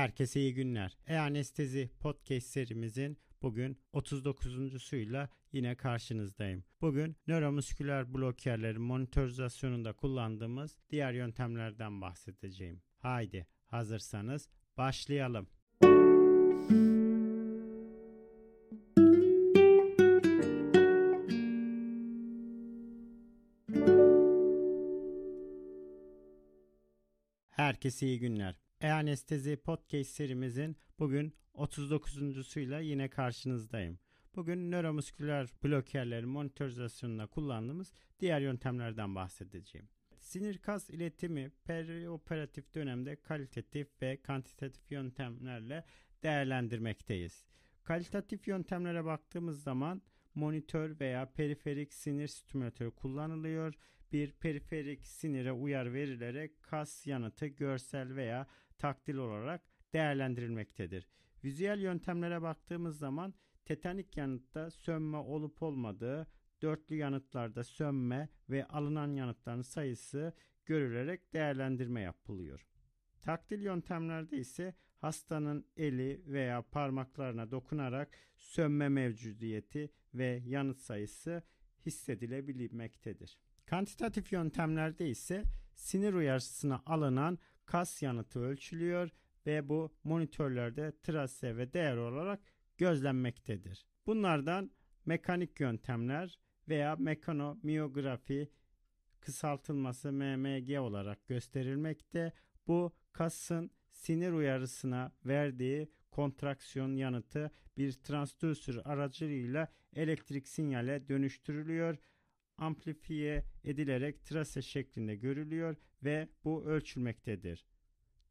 Herkese iyi günler. E-Anestezi Podcast serimizin bugün 39.suyla yine karşınızdayım. Bugün nöromusküler blokerlerin monitorizasyonunda kullandığımız diğer yöntemlerden bahsedeceğim. Haydi hazırsanız başlayalım. Herkese iyi günler. E-Anestezi Podcast serimizin bugün 39.suyla yine karşınızdayım. Bugün nöromusküler blokerlerin monitorizasyonunda kullandığımız diğer yöntemlerden bahsedeceğim. Sinir kas iletimi perioperatif dönemde kalitatif ve kantitatif yöntemlerle değerlendirmekteyiz. Kalitatif yöntemlere baktığımız zaman monitör veya periferik sinir stimülatörü kullanılıyor bir periferik sinire uyar verilerek kas yanıtı görsel veya taktil olarak değerlendirilmektedir. Vizüel yöntemlere baktığımız zaman tetanik yanıtta sönme olup olmadığı, dörtlü yanıtlarda sönme ve alınan yanıtların sayısı görülerek değerlendirme yapılıyor. Taktil yöntemlerde ise hastanın eli veya parmaklarına dokunarak sönme mevcudiyeti ve yanıt sayısı hissedilebilmektedir. Kantitatif yöntemlerde ise sinir uyarısına alınan kas yanıtı ölçülüyor ve bu monitörlerde trase ve değer olarak gözlenmektedir. Bunlardan mekanik yöntemler veya mekanomiyografi kısaltılması MMG olarak gösterilmekte. Bu kasın sinir uyarısına verdiği kontraksiyon yanıtı bir transdüsür aracılığıyla elektrik sinyale dönüştürülüyor amplifiye edilerek trase şeklinde görülüyor ve bu ölçülmektedir.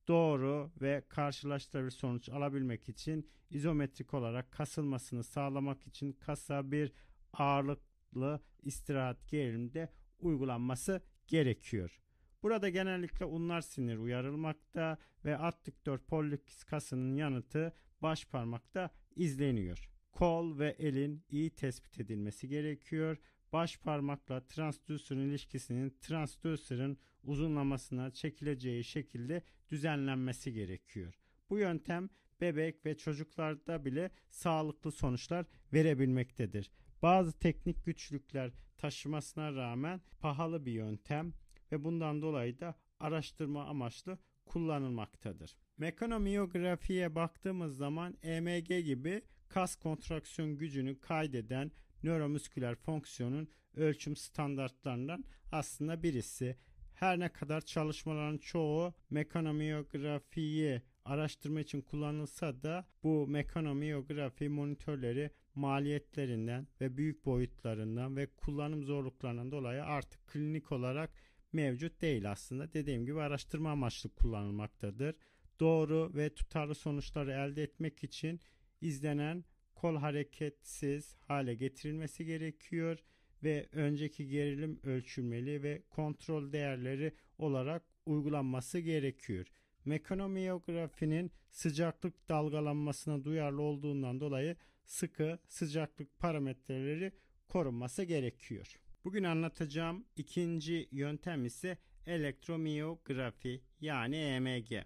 Doğru ve karşılaştırabilir sonuç alabilmek için izometrik olarak kasılmasını sağlamak için kasa bir ağırlıklı istirahat gerilimde uygulanması gerekiyor. Burada genellikle unlar sinir uyarılmakta ve adduktör pollicis kasının yanıtı baş parmakta izleniyor. Kol ve elin iyi tespit edilmesi gerekiyor baş parmakla transdüserin ilişkisinin transdüserin uzunlamasına çekileceği şekilde düzenlenmesi gerekiyor. Bu yöntem bebek ve çocuklarda bile sağlıklı sonuçlar verebilmektedir. Bazı teknik güçlükler taşımasına rağmen pahalı bir yöntem ve bundan dolayı da araştırma amaçlı kullanılmaktadır. Mekanomiyografiye baktığımız zaman EMG gibi kas kontraksiyon gücünü kaydeden nöromüsküler fonksiyonun ölçüm standartlarından aslında birisi. Her ne kadar çalışmaların çoğu mekanomiyografiyi araştırma için kullanılsa da bu mekanomiyografi monitörleri maliyetlerinden ve büyük boyutlarından ve kullanım zorluklarından dolayı artık klinik olarak mevcut değil aslında. Dediğim gibi araştırma amaçlı kullanılmaktadır. Doğru ve tutarlı sonuçları elde etmek için izlenen kol hareketsiz hale getirilmesi gerekiyor ve önceki gerilim ölçülmeli ve kontrol değerleri olarak uygulanması gerekiyor. Mekanomiyografinin sıcaklık dalgalanmasına duyarlı olduğundan dolayı sıkı sıcaklık parametreleri korunması gerekiyor. Bugün anlatacağım ikinci yöntem ise elektromiyografi yani EMG.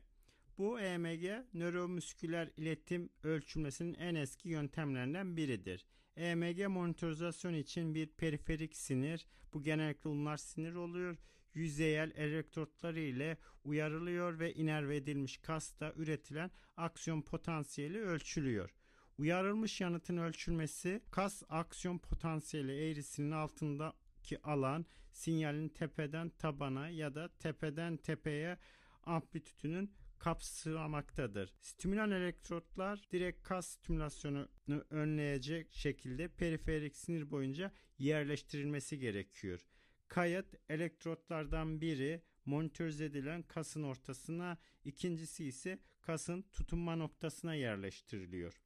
Bu EMG nöromüsküler iletim ölçülmesinin en eski yöntemlerinden biridir. EMG monitorizasyon için bir periferik sinir, bu genellikle unlar sinir oluyor, yüzeyel elektrotları ile uyarılıyor ve inerve edilmiş kasta üretilen aksiyon potansiyeli ölçülüyor. Uyarılmış yanıtın ölçülmesi kas aksiyon potansiyeli eğrisinin altındaki alan sinyalin tepeden tabana ya da tepeden tepeye amplitüdünün kapsamaktadır. Stimülan elektrotlar direkt kas stimülasyonunu önleyecek şekilde periferik sinir boyunca yerleştirilmesi gerekiyor. Kayıt elektrotlardan biri monitörize edilen kasın ortasına, ikincisi ise kasın tutunma noktasına yerleştiriliyor.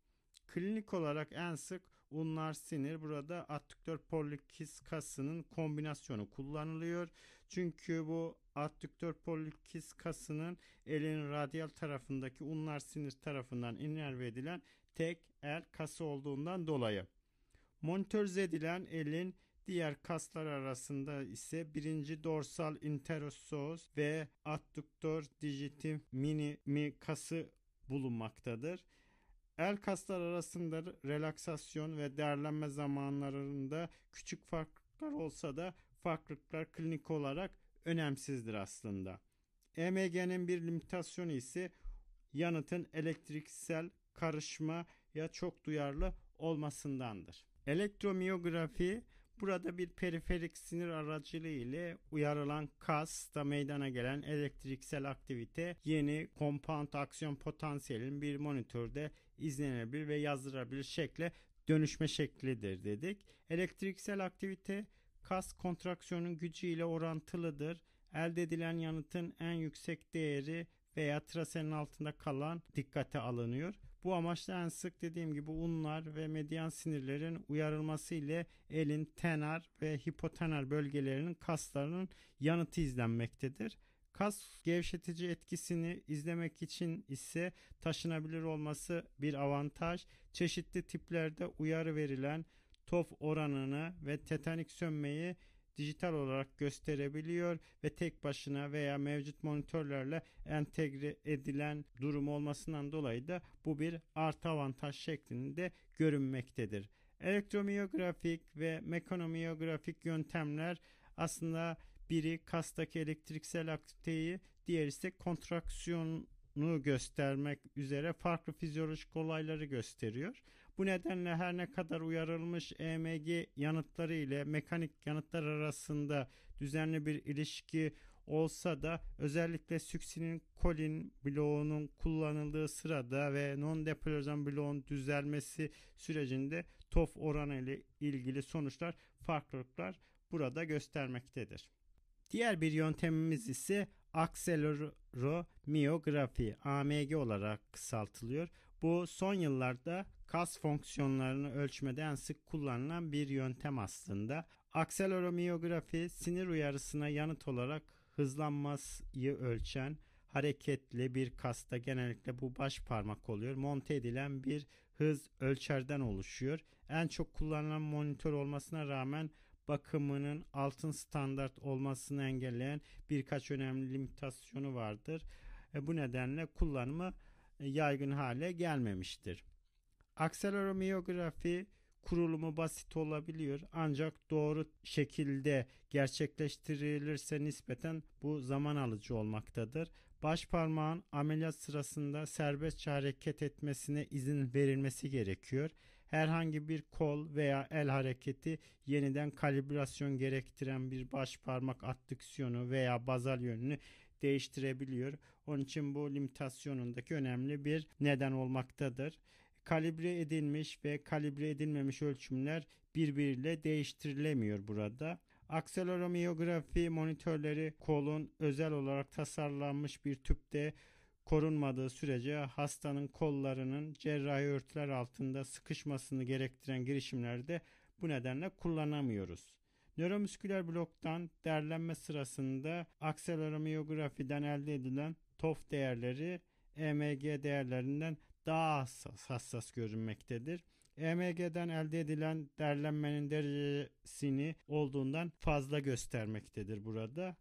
Klinik olarak en sık unlar sinir burada adduktör pollikis kasının kombinasyonu kullanılıyor. Çünkü bu adduktör pollikis kasının elin radyal tarafındaki unlar sinir tarafından inerve edilen tek el kası olduğundan dolayı. Montörize edilen elin diğer kaslar arasında ise birinci dorsal interosseus ve adduktör digitim minimi kası bulunmaktadır. El kaslar arasında relaksasyon ve değerlenme zamanlarında küçük farklılıklar olsa da farklılıklar klinik olarak önemsizdir aslında. EMG'nin bir limitasyonu ise yanıtın elektriksel karışmaya çok duyarlı olmasındandır. Elektromiyografi burada bir periferik sinir aracılığı ile uyarılan kasta meydana gelen elektriksel aktivite yeni compound aksiyon potansiyelin bir monitörde izlenebilir ve yazdırabilir şekle dönüşme şeklidir dedik. Elektriksel aktivite kas kontraksiyonun gücü ile orantılıdır. Elde edilen yanıtın en yüksek değeri veya trasenin altında kalan dikkate alınıyor. Bu amaçla en sık dediğim gibi unlar ve medyan sinirlerin uyarılması ile elin tenar ve hipotenar bölgelerinin kaslarının yanıtı izlenmektedir. Kas gevşetici etkisini izlemek için ise taşınabilir olması bir avantaj. Çeşitli tiplerde uyarı verilen TOF oranını ve tetanik sönmeyi dijital olarak gösterebiliyor ve tek başına veya mevcut monitörlerle entegre edilen durum olmasından dolayı da bu bir artı avantaj şeklinde görünmektedir. Elektromiyografik ve mekanomiyografik yöntemler aslında biri kastaki elektriksel aktiviteyi, diğer ise kontraksiyonu göstermek üzere farklı fizyolojik olayları gösteriyor. Bu nedenle her ne kadar uyarılmış EMG yanıtları ile mekanik yanıtlar arasında düzenli bir ilişki olsa da özellikle süksinin kolin bloğunun kullanıldığı sırada ve non-depolarizan bloğun düzelmesi sürecinde TOF oranı ile ilgili sonuçlar farklılıklar burada göstermektedir. Diğer bir yöntemimiz ise akseleromiografi AMG olarak kısaltılıyor. Bu son yıllarda kas fonksiyonlarını ölçmede en sık kullanılan bir yöntem aslında. Akseleromiografi sinir uyarısına yanıt olarak hızlanmayı ölçen hareketli bir kasta genellikle bu baş parmak oluyor. Monte edilen bir hız ölçerden oluşuyor. En çok kullanılan monitör olmasına rağmen bakımının altın standart olmasını engelleyen birkaç önemli limitasyonu vardır. E, bu nedenle kullanımı e, yaygın hale gelmemiştir. Akseleromiyografi kurulumu basit olabiliyor ancak doğru şekilde gerçekleştirilirse nispeten bu zaman alıcı olmaktadır. Baş parmağın ameliyat sırasında serbestçe hareket etmesine izin verilmesi gerekiyor. Herhangi bir kol veya el hareketi yeniden kalibrasyon gerektiren bir baş parmak adduksiyonu veya bazal yönünü değiştirebiliyor. Onun için bu limitasyonundaki önemli bir neden olmaktadır kalibre edilmiş ve kalibre edilmemiş ölçümler birbiriyle değiştirilemiyor burada. Akseleromiyografi monitörleri kolun özel olarak tasarlanmış bir tüpte korunmadığı sürece hastanın kollarının cerrahi örtüler altında sıkışmasını gerektiren girişimlerde bu nedenle kullanamıyoruz. Nöromüsküler bloktan derlenme sırasında akseleromiyografiden elde edilen TOF değerleri EMG değerlerinden daha hassas, hassas görünmektedir. EMG'den elde edilen derlenmenin derecesini olduğundan fazla göstermektedir burada.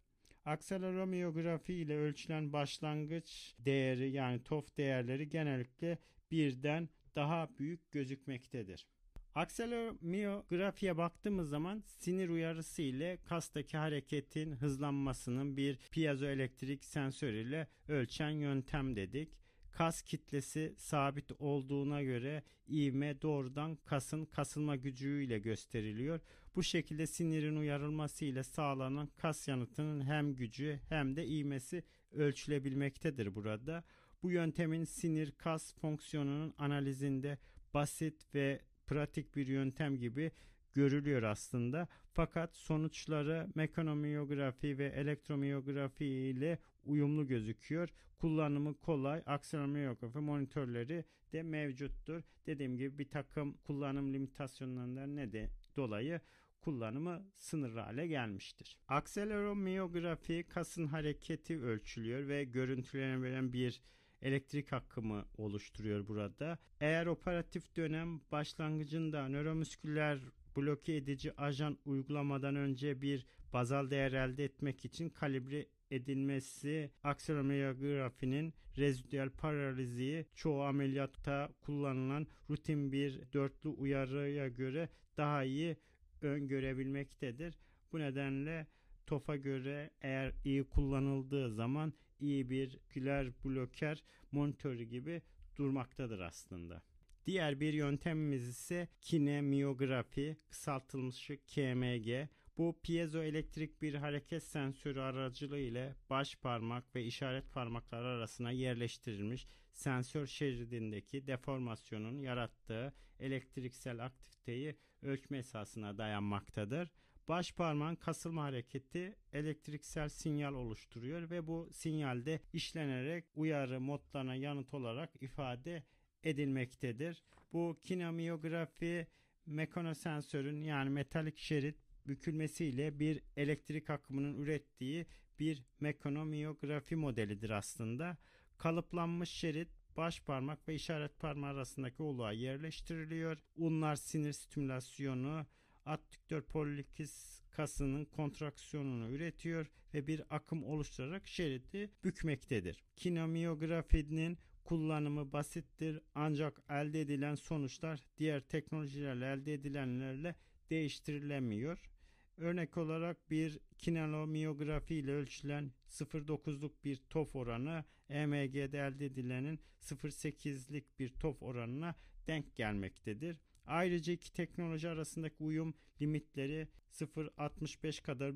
Akseleromiyografi ile ölçülen başlangıç değeri yani TOF değerleri genellikle birden daha büyük gözükmektedir. Akseleromiyografiye baktığımız zaman sinir uyarısı ile kastaki hareketin hızlanmasının bir piezoelektrik sensör ile ölçen yöntem dedik kas kitlesi sabit olduğuna göre ivme doğrudan kasın kasılma gücüyle gösteriliyor. Bu şekilde sinirin uyarılması ile sağlanan kas yanıtının hem gücü hem de ivmesi ölçülebilmektedir burada. Bu yöntemin sinir kas fonksiyonunun analizinde basit ve pratik bir yöntem gibi görülüyor aslında. Fakat sonuçları mekanomiyografi ve elektromiyografi ile uyumlu gözüküyor. Kullanımı kolay. Akseleromiyografi monitörleri de mevcuttur. Dediğim gibi bir takım kullanım limitasyonlarından ne de dolayı kullanımı sınırlı hale gelmiştir. Akseleromiyografi kasın hareketi ölçülüyor ve görüntülenebilen bir elektrik akımı oluşturuyor burada. Eğer operatif dönem başlangıcında nöromüsküler bloke edici ajan uygulamadan önce bir bazal değer elde etmek için kalibre edilmesi akselomiyografinin rezidüel paraliziyi çoğu ameliyatta kullanılan rutin bir dörtlü uyarıya göre daha iyi öngörebilmektedir. Bu nedenle TOF'a göre eğer iyi kullanıldığı zaman iyi bir güler bloker monitörü gibi durmaktadır aslında. Diğer bir yöntemimiz ise kinemiyografi, kısaltılmış KMG. Bu piezoelektrik bir hareket sensörü aracılığı ile baş parmak ve işaret parmaklar arasına yerleştirilmiş sensör şeridindeki deformasyonun yarattığı elektriksel aktiviteyi ölçme esasına dayanmaktadır. Baş parmağın kasılma hareketi elektriksel sinyal oluşturuyor ve bu sinyalde işlenerek uyarı modlarına yanıt olarak ifade edilmektedir. Bu kinemiyografi mekanosensörün yani metalik şerit bükülmesiyle bir elektrik akımının ürettiği bir mekanomiyografi modelidir aslında. Kalıplanmış şerit baş parmak ve işaret parmağı arasındaki oluğa yerleştiriliyor. Unlar sinir stimülasyonu, adduktör pollikis kasının kontraksiyonunu üretiyor ve bir akım oluşturarak şeridi bükmektedir. Kinemiyografinin kullanımı basittir ancak elde edilen sonuçlar diğer teknolojilerle elde edilenlerle değiştirilemiyor. Örnek olarak bir kinelomiyografi ile ölçülen 0.9'luk bir TOF oranı EMG'de elde edilenin 0.8'lik bir TOF oranına denk gelmektedir. Ayrıca iki teknoloji arasındaki uyum limitleri 0.65 kadar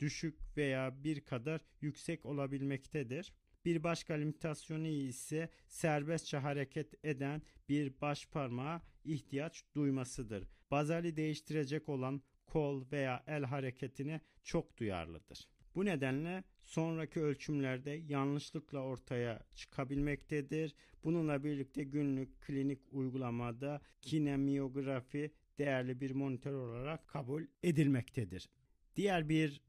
düşük veya bir kadar yüksek olabilmektedir. Bir başka limitasyonu ise serbestçe hareket eden bir baş parmağa ihtiyaç duymasıdır. Bazali değiştirecek olan kol veya el hareketine çok duyarlıdır. Bu nedenle sonraki ölçümlerde yanlışlıkla ortaya çıkabilmektedir. Bununla birlikte günlük klinik uygulamada kinemiyografi değerli bir monitör olarak kabul edilmektedir. Diğer bir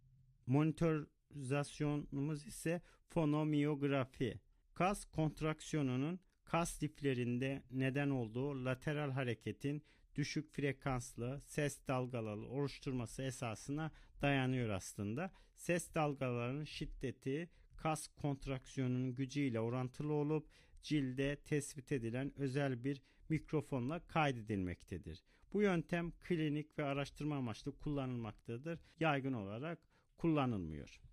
monitorizasyonumuz ise fonomiyografi. Kas kontraksiyonunun kas liflerinde neden olduğu lateral hareketin düşük frekanslı ses dalgaları oluşturması esasına dayanıyor aslında. Ses dalgalarının şiddeti kas kontraksiyonunun gücüyle orantılı olup cilde tespit edilen özel bir mikrofonla kaydedilmektedir. Bu yöntem klinik ve araştırma amaçlı kullanılmaktadır. Yaygın olarak kullanılmıyor.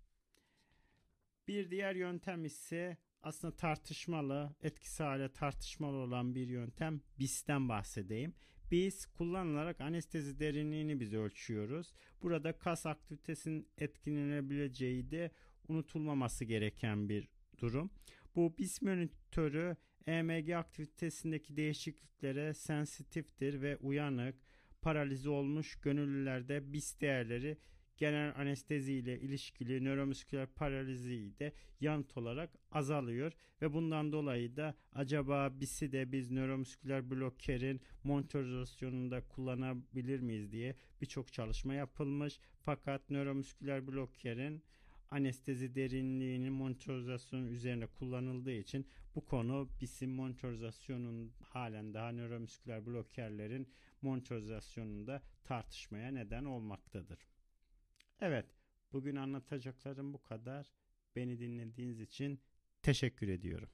Bir diğer yöntem ise aslında tartışmalı, etkisi hale tartışmalı olan bir yöntem BIS'ten bahsedeyim. Biz kullanılarak anestezi derinliğini biz ölçüyoruz. Burada kas aktivitesinin etkilenebileceği de unutulmaması gereken bir durum. Bu BIS monitörü EMG aktivitesindeki değişikliklere sensitiftir ve uyanık, paralize olmuş gönüllülerde BIS değerleri genel anestezi ile ilişkili nöromüsküler paraliziyi de yanıt olarak azalıyor ve bundan dolayı da acaba BIS'i de biz nöromüsküler blokerin monitorizasyonunda kullanabilir miyiz diye birçok çalışma yapılmış. Fakat nöromüsküler blokerin anestezi derinliğinin monitorizasyonu üzerine kullanıldığı için bu konu BIS'in monitorizasyonun halen daha nöromüsküler blokerlerin monitorizasyonunda tartışmaya neden olmaktadır. Evet, bugün anlatacaklarım bu kadar. Beni dinlediğiniz için teşekkür ediyorum.